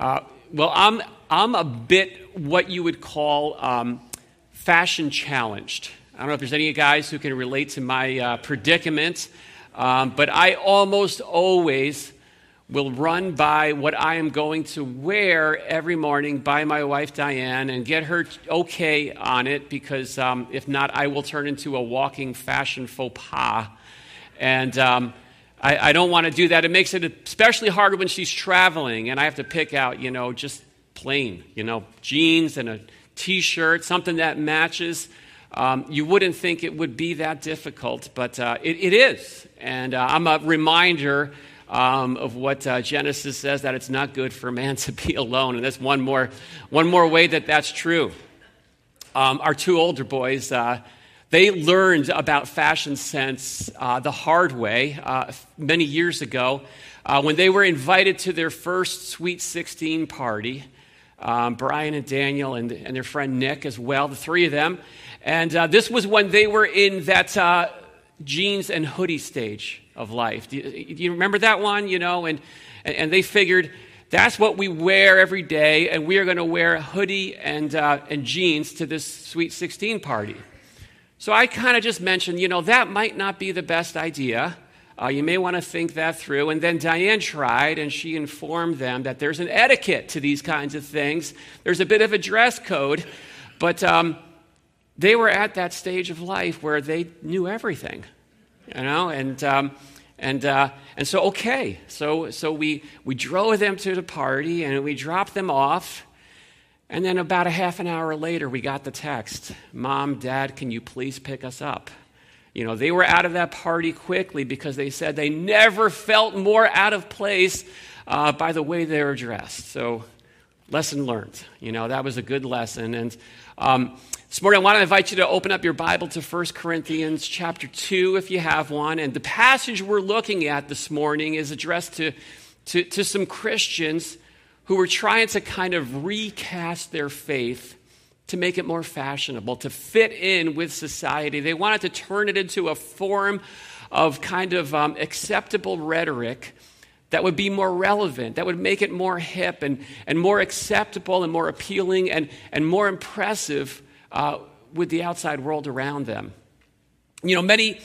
Uh, well, I'm, I'm a bit what you would call um, fashion challenged. I don't know if there's any guys who can relate to my uh, predicament, um, but I almost always will run by what I am going to wear every morning by my wife Diane and get her okay on it because um, if not, I will turn into a walking fashion faux pas. And um, I, I, don't want to do that. It makes it especially harder when she's traveling and I have to pick out, you know, just plain, you know, jeans and a t shirt, something that matches. Um, you wouldn't think it would be that difficult, but uh, it, it is. And uh, I'm a reminder um, of what uh, Genesis says that it's not good for man to be alone. And that's one more, one more way that that's true. Um, our two older boys, uh, they learned about fashion sense uh, the hard way uh, many years ago uh, when they were invited to their first Sweet 16 party. Um, Brian and Daniel and, and, their friend Nick as well, the three of them. And uh, this was when they were in that jeans and hoodie stage of life. Do you, do you remember that one? You know, and, and they figured that's what we wear every day, and we are going to wear a hoodie and, uh, and jeans to this Sweet 16 party. So I kind of just mentioned, you know, that might not be the best idea. Uh, you may want to think that through. And then Diane tried, and she informed them that there's an etiquette to these kinds of things. There's a bit of a dress code, but um, they were at that stage of life where they knew everything, you know, and. Um, and, uh, and so, okay, so, so we, we drove them to the party and we dropped them off. And then about a half an hour later, we got the text Mom, Dad, can you please pick us up? You know, they were out of that party quickly because they said they never felt more out of place uh, by the way they were dressed. So, lesson learned. You know, that was a good lesson. And um, this morning, I want to invite you to open up your Bible to 1 Corinthians chapter 2 if you have one. And the passage we're looking at this morning is addressed to, to, to some Christians who were trying to kind of recast their faith to make it more fashionable, to fit in with society. They wanted to turn it into a form of kind of um, acceptable rhetoric that would be more relevant, that would make it more hip and, and more acceptable and more appealing and, and more impressive uh, with the outside world around them. You know, many,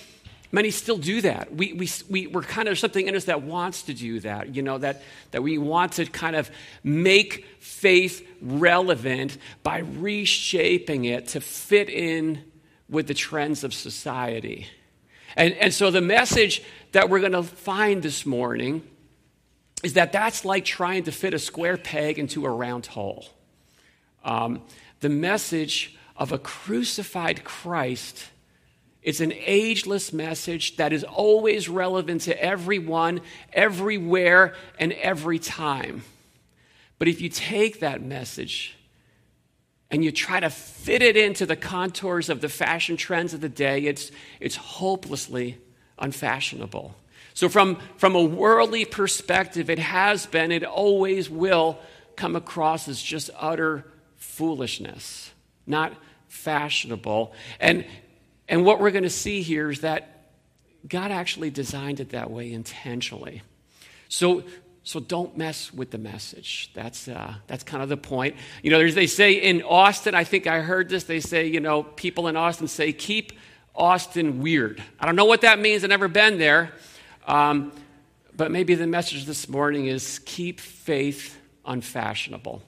many still do that. We, we, we, we're kind of something in us that wants to do that, you know, that, that we want to kind of make faith relevant by reshaping it to fit in with the trends of society. And, and so the message that we're going to find this morning is that that's like trying to fit a square peg into a round hole. Um, the message of a crucified Christ is an ageless message that is always relevant to everyone, everywhere, and every time. But if you take that message and you try to fit it into the contours of the fashion trends of the day, it's, it's hopelessly unfashionable. So, from, from a worldly perspective, it has been, it always will come across as just utter foolishness, not fashionable. And, and what we're going to see here is that God actually designed it that way intentionally. So, so don't mess with the message. That's, uh, that's kind of the point. You know, they say in Austin, I think I heard this, they say, you know, people in Austin say, keep Austin weird. I don't know what that means, I've never been there. Um, but maybe the message this morning is keep faith unfashionable.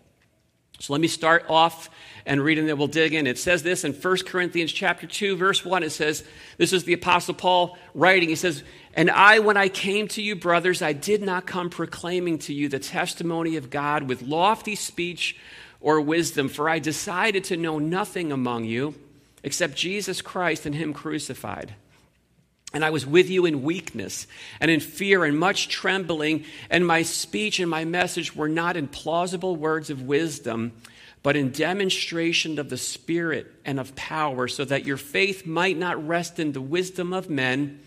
So let me start off and read and then we'll dig in. It says this in 1 Corinthians chapter 2 verse 1 it says this is the apostle Paul writing. He says, "And I when I came to you brothers I did not come proclaiming to you the testimony of God with lofty speech or wisdom for I decided to know nothing among you except Jesus Christ and him crucified." And I was with you in weakness and in fear and much trembling, and my speech and my message were not in plausible words of wisdom, but in demonstration of the Spirit and of power, so that your faith might not rest in the wisdom of men,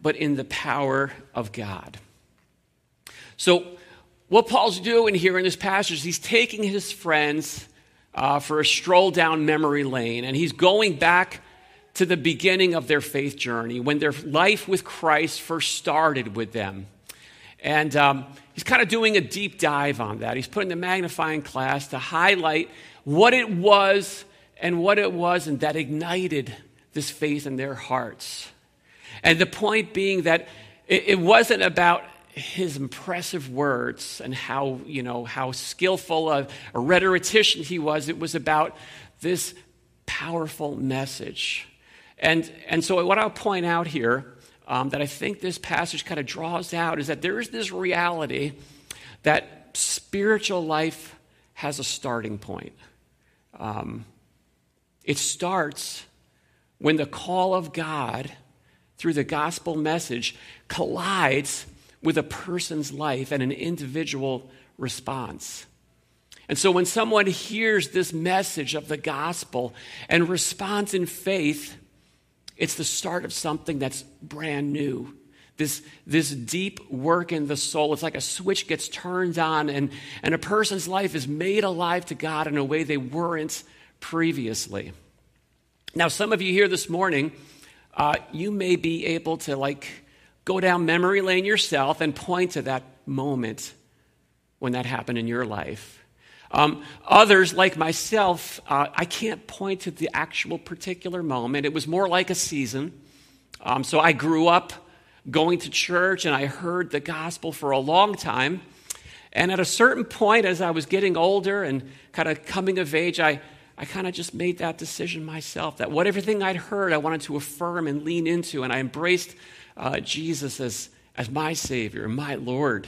but in the power of God. So, what Paul's doing here in this passage, he's taking his friends uh, for a stroll down memory lane, and he's going back to the beginning of their faith journey, when their life with Christ first started with them. And um, he's kind of doing a deep dive on that. He's putting the magnifying glass to highlight what it was and what it wasn't that ignited this faith in their hearts. And the point being that it, it wasn't about his impressive words and how, you know, how skillful a, a rhetorician he was. It was about this powerful message. And, and so, what I'll point out here um, that I think this passage kind of draws out is that there is this reality that spiritual life has a starting point. Um, it starts when the call of God through the gospel message collides with a person's life and an individual response. And so when someone hears this message of the gospel and responds in faith, it's the start of something that's brand new. This, this deep work in the soul. It's like a switch gets turned on, and, and a person's life is made alive to God in a way they weren't previously. Now, some of you here this morning, uh, you may be able to like go down memory lane yourself and point to that moment when that happened in your life. Um, others, like myself, uh, I can't point to the actual particular moment. It was more like a season. Um, so I grew up going to church and I heard the gospel for a long time. And at a certain point, as I was getting older and kind of coming of age, I, I kind of just made that decision myself that what everything I'd heard, I wanted to affirm and lean into. And I embraced uh, Jesus as, as my Savior, my Lord.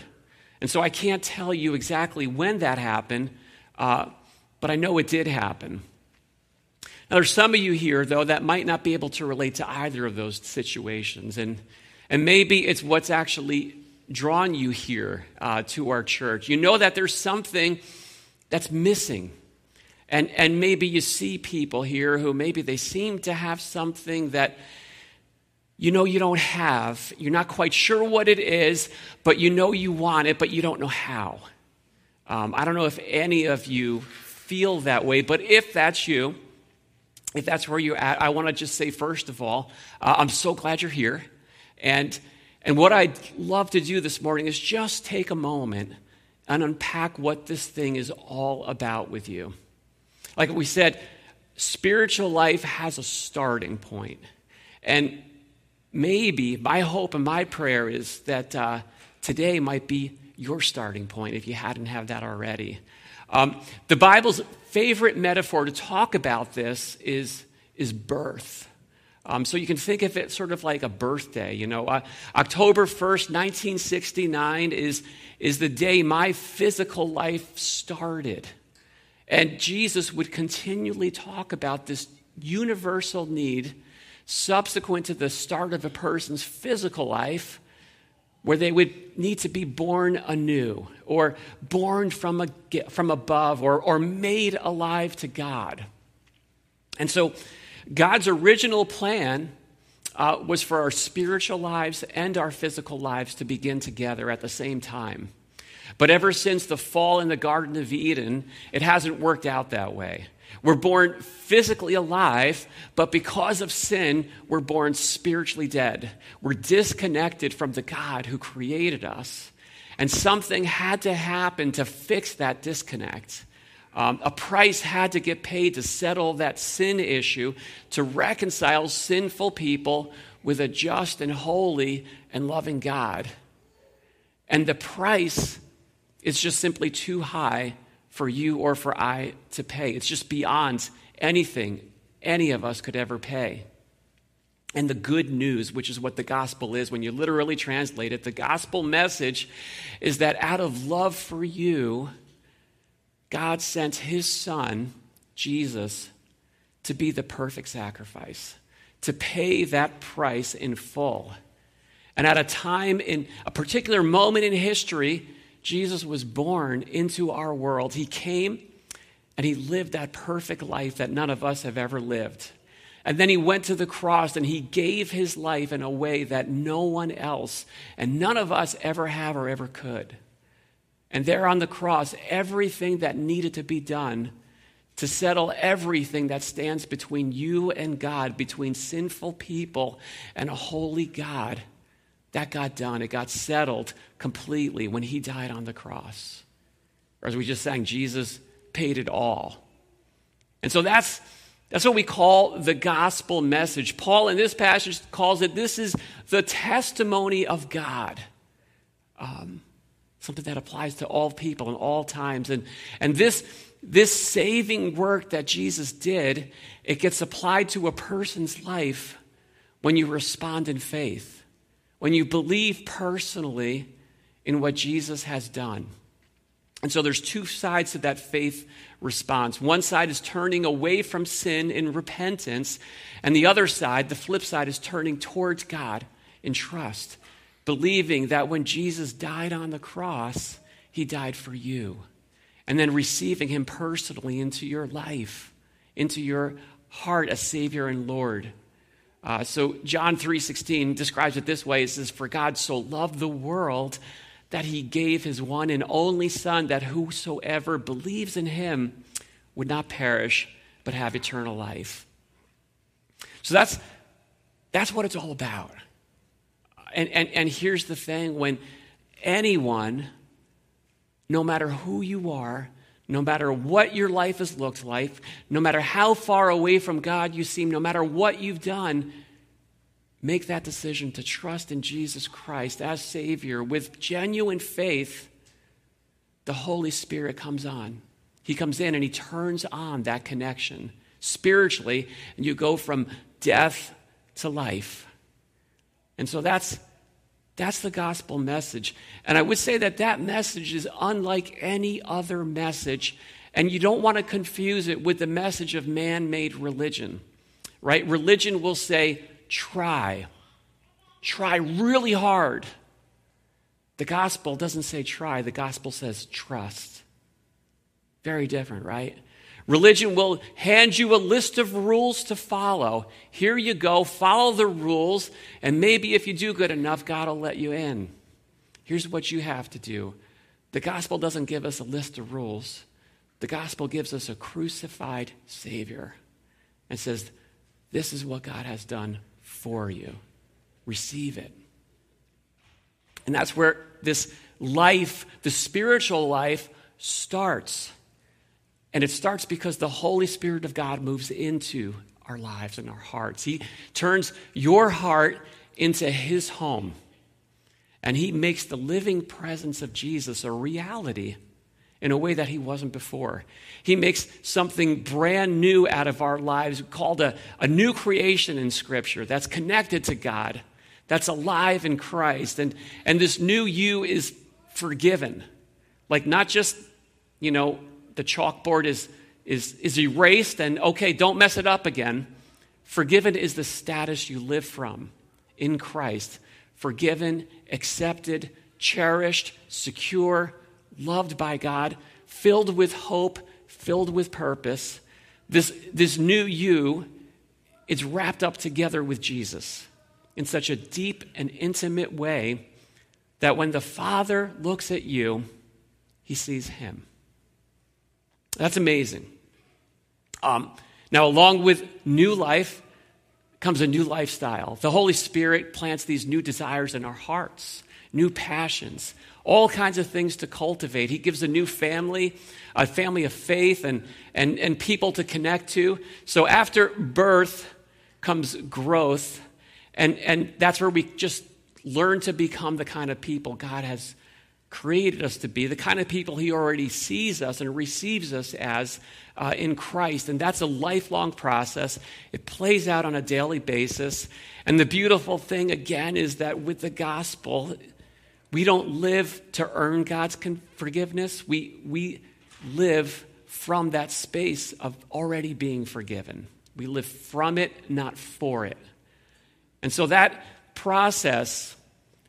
And so I can't tell you exactly when that happened, uh, but I know it did happen. Now, there's some of you here, though, that might not be able to relate to either of those situations. And, and maybe it's what's actually drawn you here uh, to our church. You know that there's something that's missing. And, and maybe you see people here who maybe they seem to have something that you know you don't have. You're not quite sure what it is, but you know you want it, but you don't know how. Um, I don't know if any of you feel that way, but if that's you, if that's where you're at, I want to just say, first of all, uh, I'm so glad you're here. And, and what I'd love to do this morning is just take a moment and unpack what this thing is all about with you. Like we said, spiritual life has a starting point. And maybe my hope and my prayer is that uh, today might be your starting point if you hadn't have that already. Um, the Bible's favorite metaphor to talk about this is, is birth. Um, so you can think of it sort of like a birthday. You know, uh, October 1st, 1969 is, is the day my physical life started. And Jesus would continually talk about this universal need subsequent to the start of a person's physical life where they would need to be born anew or born from, a, from above or, or made alive to God. And so, God's original plan uh, was for our spiritual lives and our physical lives to begin together at the same time. But ever since the fall in the Garden of Eden, it hasn't worked out that way. We're born physically alive, but because of sin, we're born spiritually dead. We're disconnected from the God who created us. And something had to happen to fix that disconnect. Um, a price had to get paid to settle that sin issue, to reconcile sinful people with a just and holy and loving God. And the price is just simply too high for you or for I to pay. It's just beyond anything any of us could ever pay. And the good news, which is what the gospel is, when you literally translate it, the gospel message is that out of love for you, God sent his son, Jesus, to be the perfect sacrifice, to pay that price in full. And at a time in a particular moment in history, Jesus was born into our world. He came and he lived that perfect life that none of us have ever lived. And then he went to the cross and he gave his life in a way that no one else and none of us ever have or ever could. And there on the cross, everything that needed to be done to settle everything that stands between you and God, between sinful people and a holy God, that got done. It got settled completely when he died on the cross. Or as we just sang, Jesus paid it all. And so that's, that's what we call the gospel message. Paul in this passage calls it this is the testimony of God. Um, something that applies to all people in all times. And, and this, this saving work that Jesus did, it gets applied to a person's life when you respond in faith, when you believe personally in what Jesus has done. And so there's two sides to that faith response. One side is turning away from sin in repentance, and the other side, the flip side, is turning towards God in trust, believing that when Jesus died on the cross, he died for you. And then receiving him personally into your life, into your heart as Savior and Lord. Uh, so John 3:16 describes it this way: It says, "For God so loved the world that he gave his one and only Son, that whosoever believes in him would not perish, but have eternal life. So that's, that's what it's all about. And, and, and here's the thing when anyone, no matter who you are, no matter what your life has looked like, no matter how far away from God you seem, no matter what you've done, make that decision to trust in Jesus Christ as Savior with genuine faith, the Holy Spirit comes on. He comes in and He turns on that connection spiritually, and you go from death to life. And so that's, that's the gospel message. And I would say that that message is unlike any other message, and you don't want to confuse it with the message of man made religion, right? Religion will say, try. Try really hard. The gospel doesn't say try, the gospel says trust. Very different, right? Religion will hand you a list of rules to follow. Here you go, follow the rules, and maybe if you do good enough, God will let you in. Here's what you have to do. The gospel doesn't give us a list of rules, the gospel gives us a crucified Savior and says, This is what God has done for you. Receive it. And that's where this life, the spiritual life, starts. And it starts because the Holy Spirit of God moves into our lives and our hearts. He turns your heart into His home. And He makes the living presence of Jesus a reality in a way that he wasn't before. He makes something brand new out of our lives called a, a new creation in Scripture that's connected to God, that's alive in Christ. And, and this new you is forgiven. Like, not just, you know, the chalkboard is, is, is erased and, okay, don't mess it up again. Forgiven is the status you live from in Christ. Forgiven, accepted, cherished, secure, loved by God, filled with hope, filled with purpose. This, this new you is wrapped up together with Jesus in such a deep and intimate way that when the Father looks at you, he sees him. That's amazing. Um, now, along with new life comes a new lifestyle. The Holy Spirit plants these new desires in our hearts, new passions, all kinds of things to cultivate. He gives a new family, a family of faith, and, and, and people to connect to. So after birth comes growth, and, and that's where we just learn to become the kind of people God has created us to be, the kind of people He already sees us and receives us as uh, in Christ. And that's a lifelong process. It plays out on a daily basis. And the beautiful thing, again, is that with the gospel, we don't live to earn God's forgiveness. We, we live from that space of already being forgiven. We live from it, not for it. And so that process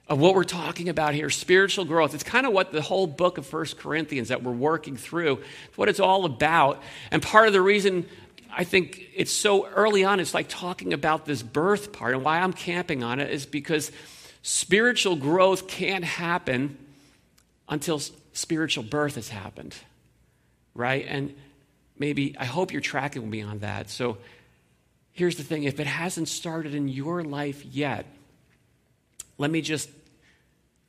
of what we're talking about here, spiritual growth, it's kind of what the whole book of First Corinthians that we're working through, what it's all about. And part of the reason I think it's so early on, it's like talking about this birth part and why I'm camping on it is because Spiritual growth can't happen until spiritual birth has happened, right? And maybe, I hope you're tracking me on that. So here's the thing if it hasn't started in your life yet, let me just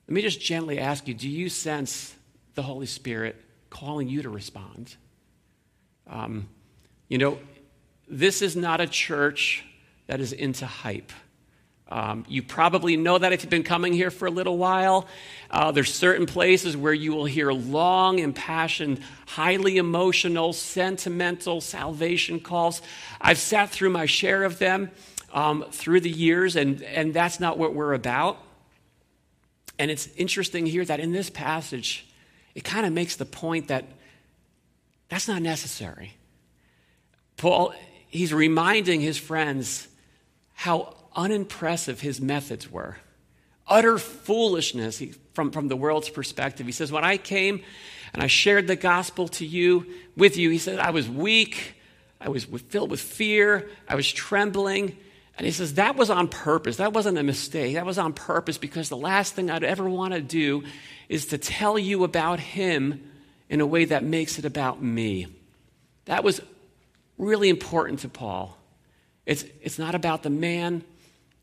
let me just gently ask you do you sense the Holy Spirit calling you to respond? Um, you know, this is not a church that is into hype. Um, you probably know that if you've been coming here for a little while. Uh, there's certain places where you will hear long, impassioned, highly emotional, sentimental salvation calls. I've sat through my share of them um, through the years, and, and that's not what we're about. And it's interesting here that in this passage, it kind of makes the point that that's not necessary. Paul, he's reminding his friends how unimpressive his methods were. Utter foolishness from, from the world's perspective. He says, When I came and I shared the gospel to you, with you, he said, I was weak, I was filled with fear, I was trembling. And he says, That was on purpose. That wasn't a mistake. That was on purpose because the last thing I'd ever want to do is to tell you about him in a way that makes it about me. That was really important to Paul. It's, it's not about the man,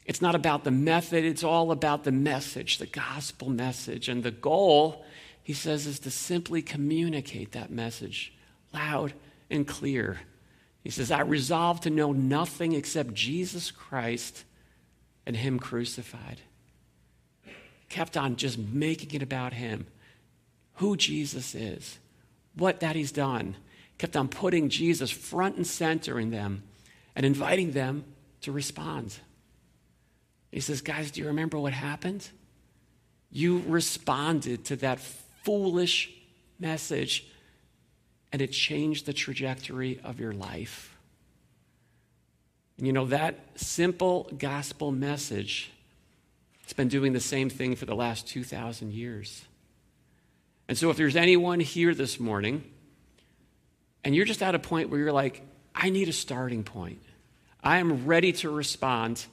it's not about the method, it's all about the message, the gospel message. And the goal, he says, is to simply communicate that message loud and clear. He says, I resolve to know nothing except Jesus Christ and Him crucified. Kept on just making it about Him, who Jesus is, what that He's done. Kept on putting Jesus front and center in them and inviting them to respond. He says, Guys, do you remember what happened? You responded to that foolish message, and it changed the trajectory of your life. And you know, that simple gospel message, it's been doing the same thing for the last 2,000 years. And so, if there's anyone here this morning, and you're just at a point where you're like, I need a starting point, I am ready to respond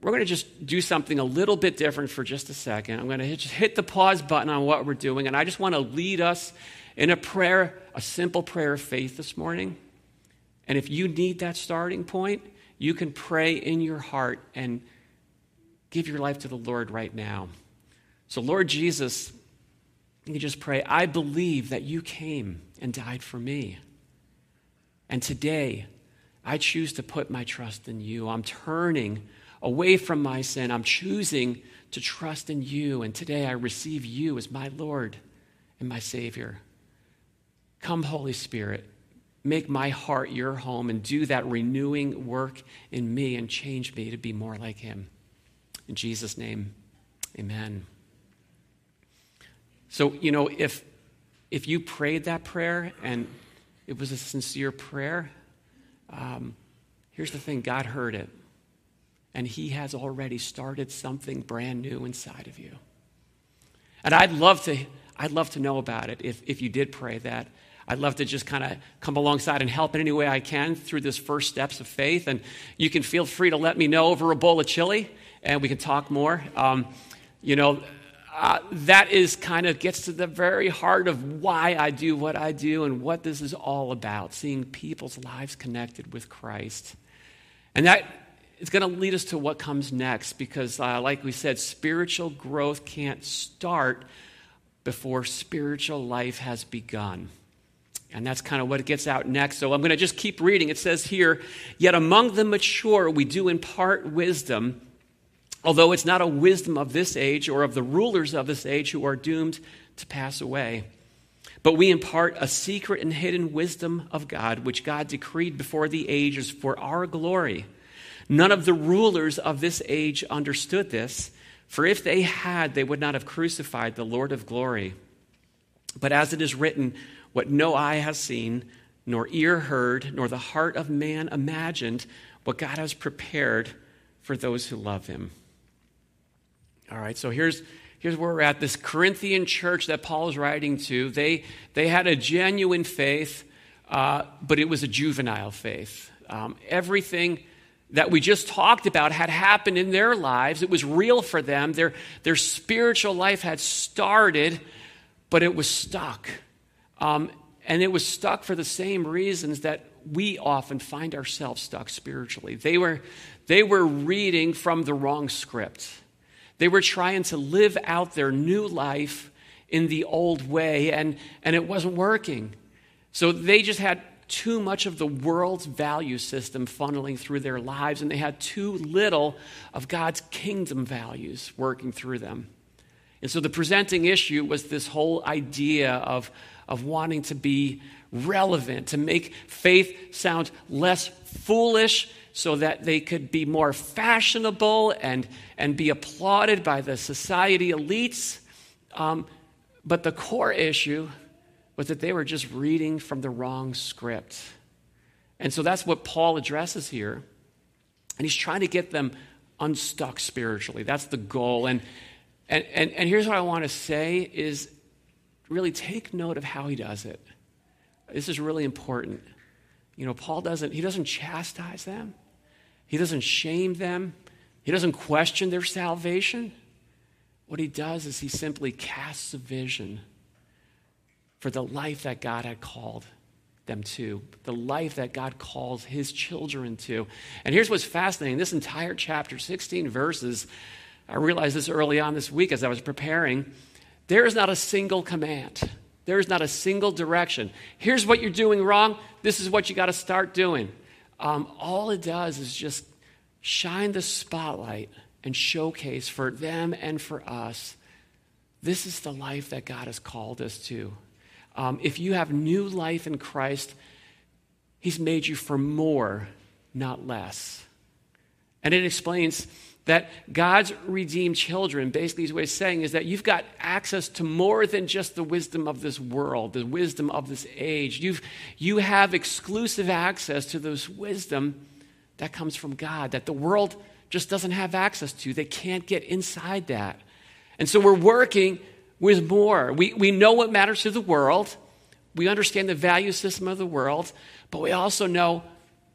we're going to just do something a little bit different for just a second. I'm going to hit, hit the pause button on what we're doing, and I just want to lead us in a prayer, a simple prayer of faith this morning. And if you need that starting point, you can pray in your heart and give your life to the Lord right now. So, Lord Jesus, you just pray, I believe that you came and died for me. And today, I choose to put my trust in you. I'm turning away from my sin. I'm choosing to trust in you. And today I receive you as my Lord and my Savior. Come, Holy Spirit, make my heart your home and do that renewing work in me and change me to be more like Him. In Jesus' name, amen. So, you know, if, if you prayed that prayer and it was a sincere prayer, um, here's the thing God heard it and He has already started something brand new inside of you. And I'd love to, I'd love to know about it if, if you did pray that. I'd love to just kind of come alongside and help in any way I can through this first steps of faith. And you can feel free to let me know over a bowl of chili, and we can talk more. Um, you know, uh, that is kind of gets to the very heart of why I do what I do and what this is all about seeing people's lives connected with Christ. And that is going to lead us to what comes next because, uh, like we said, spiritual growth can't start before spiritual life has begun. And that's kind of what it gets out next. So I'm going to just keep reading. It says here, Yet among the mature we do impart wisdom, although it's not a wisdom of this age or of the rulers of this age who are doomed to pass away. But we impart a secret and hidden wisdom of God, which God decreed before the ages for our glory. None of the rulers of this age understood this, for if they had, they would not have crucified the Lord of glory. But as it is written, what no eye has seen, nor ear heard, nor the heart of man imagined, what God has prepared for those who love him. All right, so here's, here's where we're at. This Corinthian church that Paul is writing to, they, they had a genuine faith, uh, but it was a juvenile faith. Um, everything that we just talked about had happened in their lives. It was real for them. Their, their spiritual life had started, but it was stuck. Um, and it was stuck for the same reasons that we often find ourselves stuck spiritually. They were, they were reading from the wrong script. They were trying to live out their new life in the old way, and, and it wasn't working. So they just had too much of the world's value system funneling through their lives, and they had too little of God's kingdom values working through them. And so the presenting issue was this whole idea of, of wanting to be relevant, to make faith sound less foolish so that they could be more fashionable and, and be applauded by the society elites. Um, but the core issue was that they were just reading from the wrong script. And so that's what Paul addresses here. And he's trying to get them unstuck spiritually. That's the goal. And, and, and, and here's what I want to say is really take note of how he does it. This is really important. You know, Paul doesn't, he doesn't chastise them. He doesn't shame them. He doesn't question their salvation. What he does is he simply casts a vision for the life that God had called them to, the life that God calls his children to. And here's what's fascinating this entire chapter, 16 verses, I realized this early on this week as I was preparing. There is not a single command. There is not a single direction. Here's what you're doing wrong. This is what you got to start doing. Um, all it does is just shine the spotlight and showcase for them and for us this is the life that God has called us to. Um, if you have new life in Christ, He's made you for more, not less. And it explains that God's redeemed children, basically, his way of saying is that you've got access to more than just the wisdom of this world, the wisdom of this age. You've, you have exclusive access to this wisdom that comes from God, that the world just doesn't have access to. They can't get inside that. And so we're working with more. We, we know what matters to the world, we understand the value system of the world, but we also know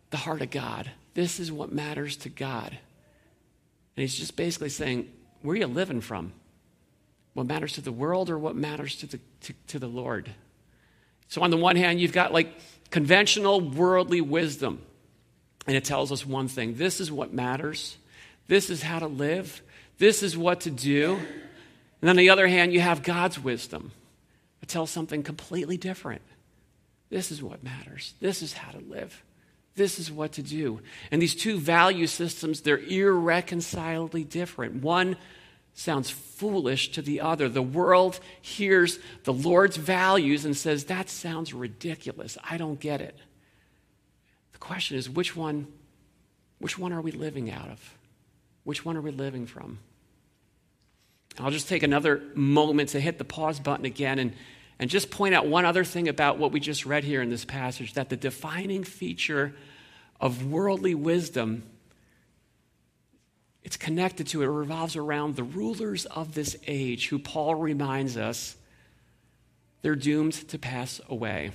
the heart of God. This is what matters to God. And he's just basically saying, where are you living from? What matters to the world or what matters to the, to, to the Lord? So, on the one hand, you've got like conventional worldly wisdom, and it tells us one thing this is what matters, this is how to live, this is what to do. And on the other hand, you have God's wisdom. It tells something completely different. This is what matters, this is how to live. This is what to do. And these two value systems, they're irreconcilably different. One sounds foolish to the other. The world hears the Lord's values and says, That sounds ridiculous. I don't get it. The question is, which one, which one are we living out of? Which one are we living from? I'll just take another moment to hit the pause button again and and just point out one other thing about what we just read here in this passage that the defining feature of worldly wisdom it's connected to it revolves around the rulers of this age who Paul reminds us they're doomed to pass away.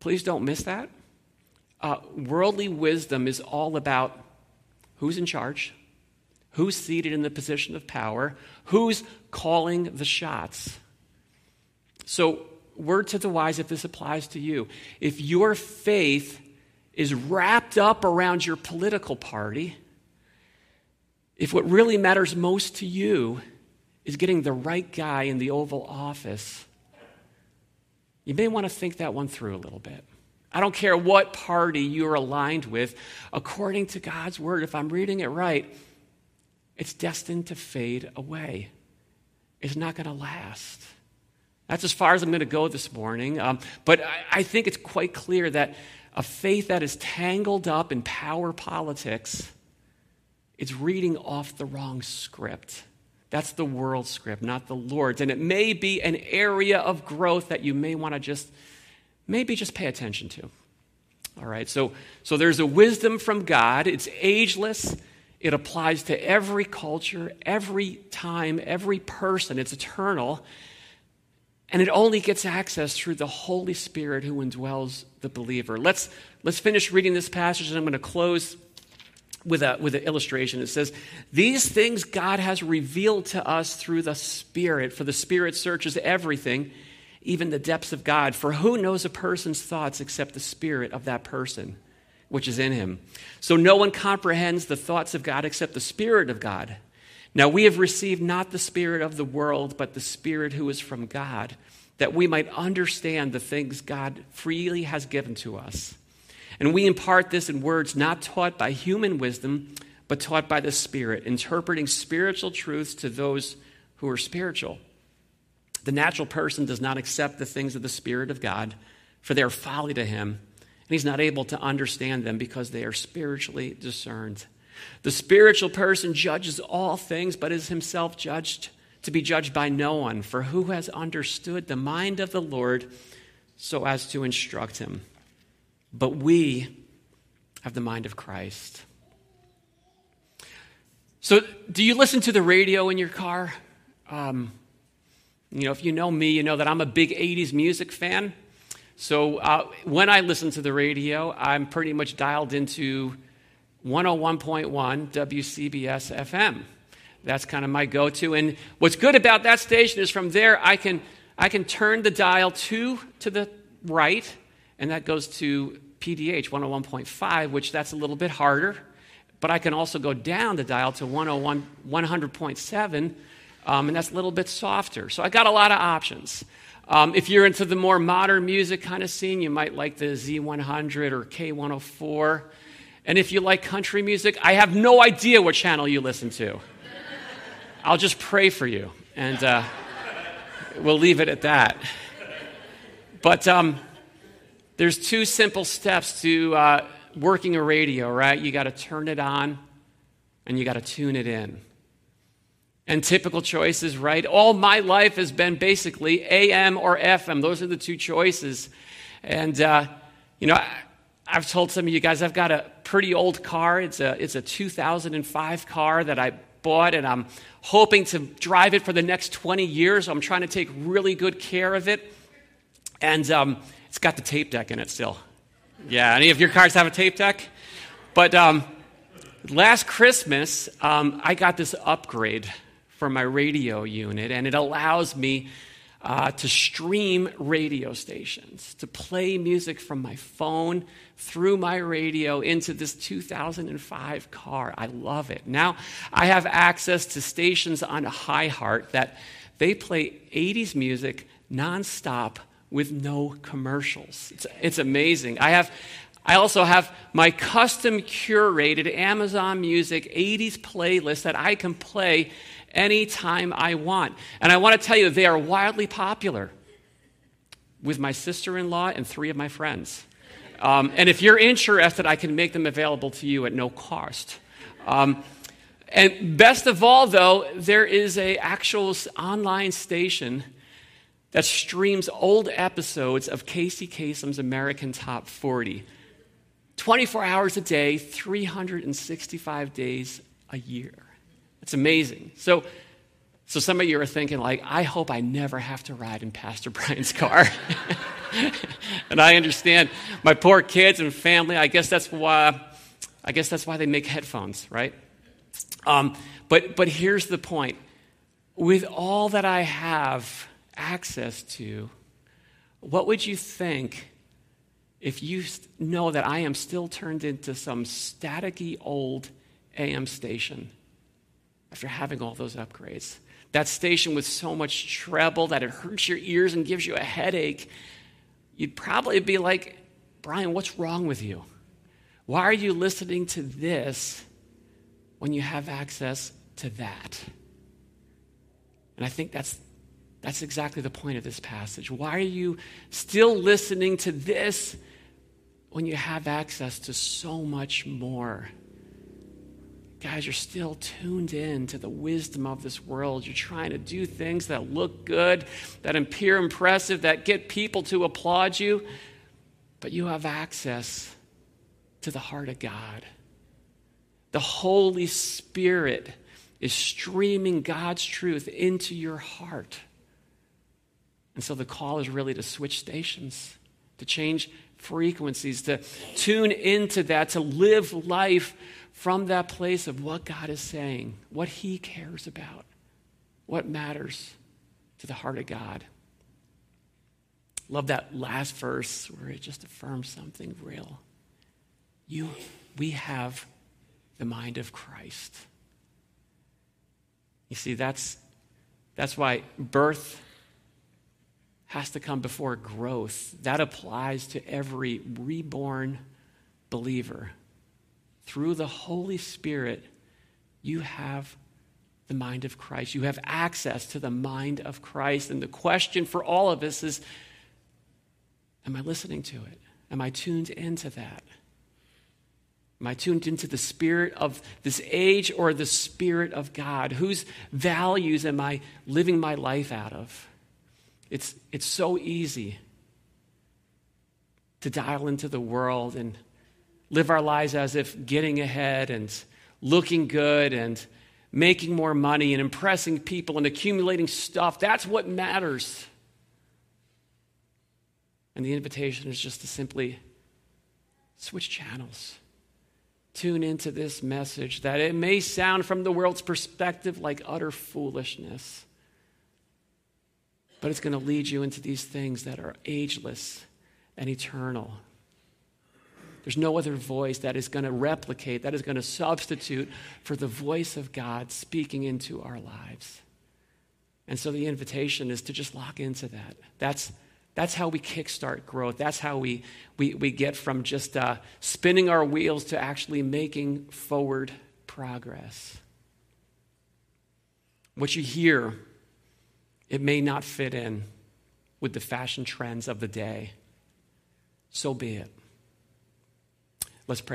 Please don't miss that. Uh, worldly wisdom is all about who's in charge, who's seated in the position of power, who's calling the shots. So, word to the wise if this applies to you. If your faith is wrapped up around your political party, if what really matters most to you is getting the right guy in the Oval Office, you may want to think that one through a little bit. I don't care what party you're aligned with, according to God's word, if I'm reading it right, it's destined to fade away. It's not going to last. That's as far as I'm going to go this morning. Um, but I, I think it's quite clear that a faith that is tangled up in power politics it's reading off the wrong script. That's the world script, not the Lord's. And it may be an area of growth that you may want to just, maybe just pay attention to. All right, so, so there's a wisdom from God. It's ageless. It applies to every culture, every time, every person. It's eternal. And it only gets access through the Holy Spirit who indwells the believer. Let's, let's finish reading this passage, and I'm going to close with, a, with an illustration. It says, These things God has revealed to us through the Spirit, for the Spirit searches everything, even the depths of God. For who knows a person's thoughts except the Spirit of that person, which is in him? So no one comprehends the thoughts of God except the Spirit of God. Now we have received not the Spirit of the world, but the Spirit who is from God, that we might understand the things God freely has given to us. And we impart this in words not taught by human wisdom, but taught by the Spirit, interpreting spiritual truths to those who are spiritual. The natural person does not accept the things of the Spirit of God, for they are folly to him, and he's not able to understand them because they are spiritually discerned. The spiritual person judges all things, but is himself judged to be judged by no one. For who has understood the mind of the Lord so as to instruct him? But we have the mind of Christ. So, do you listen to the radio in your car? Um, you know, if you know me, you know that I'm a big 80s music fan. So, uh, when I listen to the radio, I'm pretty much dialed into 101.1 WCBS FM. That's kind of my go to. And what's good about that station is from there, I can, I can turn the dial two to the right, and that goes to PDH 101.5, which that's a little bit harder. But I can also go down the dial to 101, 100.7, um, and that's a little bit softer. So I got a lot of options. Um, if you're into the more modern music kind of scene, you might like the Z100 or K104. And if you like country music, I have no idea what channel you listen to. I'll just pray for you, and uh, we'll leave it at that. But um, there's two simple steps to uh, working a radio, right? You got to turn it on, and you got to tune it in. And typical choices, right? All my life has been basically AM or FM. Those are the two choices. And, uh, you know, I've told some of you guys I've got a pretty old car. It's a, it's a 2005 car that I bought, and I'm hoping to drive it for the next 20 years. I'm trying to take really good care of it. And um, it's got the tape deck in it still. Yeah, any of your cars have a tape deck? But um, last Christmas, um, I got this upgrade for my radio unit, and it allows me uh, to stream radio stations, to play music from my phone through my radio into this 2005 car. I love it. Now I have access to stations on iHeart that they play 80s music nonstop with no commercials. It's, it's amazing. I have. I also have my custom curated Amazon Music 80s playlist that I can play anytime I want. And I want to tell you, they are wildly popular with my sister in law and three of my friends. Um, and if you're interested, I can make them available to you at no cost. Um, and best of all, though, there is a actual online station that streams old episodes of Casey Kasem's American Top 40. 24 hours a day, 365 days a year. It's amazing. So, so some of you are thinking, like, I hope I never have to ride in Pastor Brian's car. and I understand my poor kids and family. I guess that's why. I guess that's why they make headphones, right? Um, but but here's the point: with all that I have access to, what would you think if you know that I am still turned into some staticky old AM station? after having all those upgrades. That station with so much treble that it hurts your ears and gives you a headache, you'd probably be like, Brian, what's wrong with you? Why are you listening to this when you have access to that? And I think that's, that's exactly the point of this passage. Why are you still listening to this when you have access to so much more? guys, you're still tuned in to the wisdom of this world. You're trying to do things that look good, that appear impressive, that get people to applaud you, but you have access to the heart of God. The Holy Spirit is streaming God's truth into your heart. And so the call is really to switch stations, to change frequencies, to tune into that, to live life from that place of what God is saying, what He cares about, what matters to the heart of God. Love that last verse where it just affirms something real. You, we have the mind of Christ. You see, that's, that's why birth has to come before growth. That applies to every reborn believer. Through the Holy Spirit, you have the mind of Christ. You have access to the mind of Christ. And the question for all of us is Am I listening to it? Am I tuned into that? Am I tuned into the spirit of this age or the spirit of God? Whose values am I living my life out of? It's, it's so easy to dial into the world and live our lives as if getting ahead and looking good and making more money and impressing people and accumulating stuff. That's what matters. And the invitation is just to simply switch channels. Tune into this message that it may sound from the world's perspective like utter foolishness, but it's going to lead you into these things that are ageless and eternal. There's no other voice that is going to replicate, that is going to substitute for the voice of God speaking into our lives. And so the invitation is to just lock into that. That's that's how we kickstart growth. That's how we, we, we get from just uh, spinning our wheels to actually making forward progress. What you hear, it may not fit in with the fashion trends of the day. So be it. Let's pray.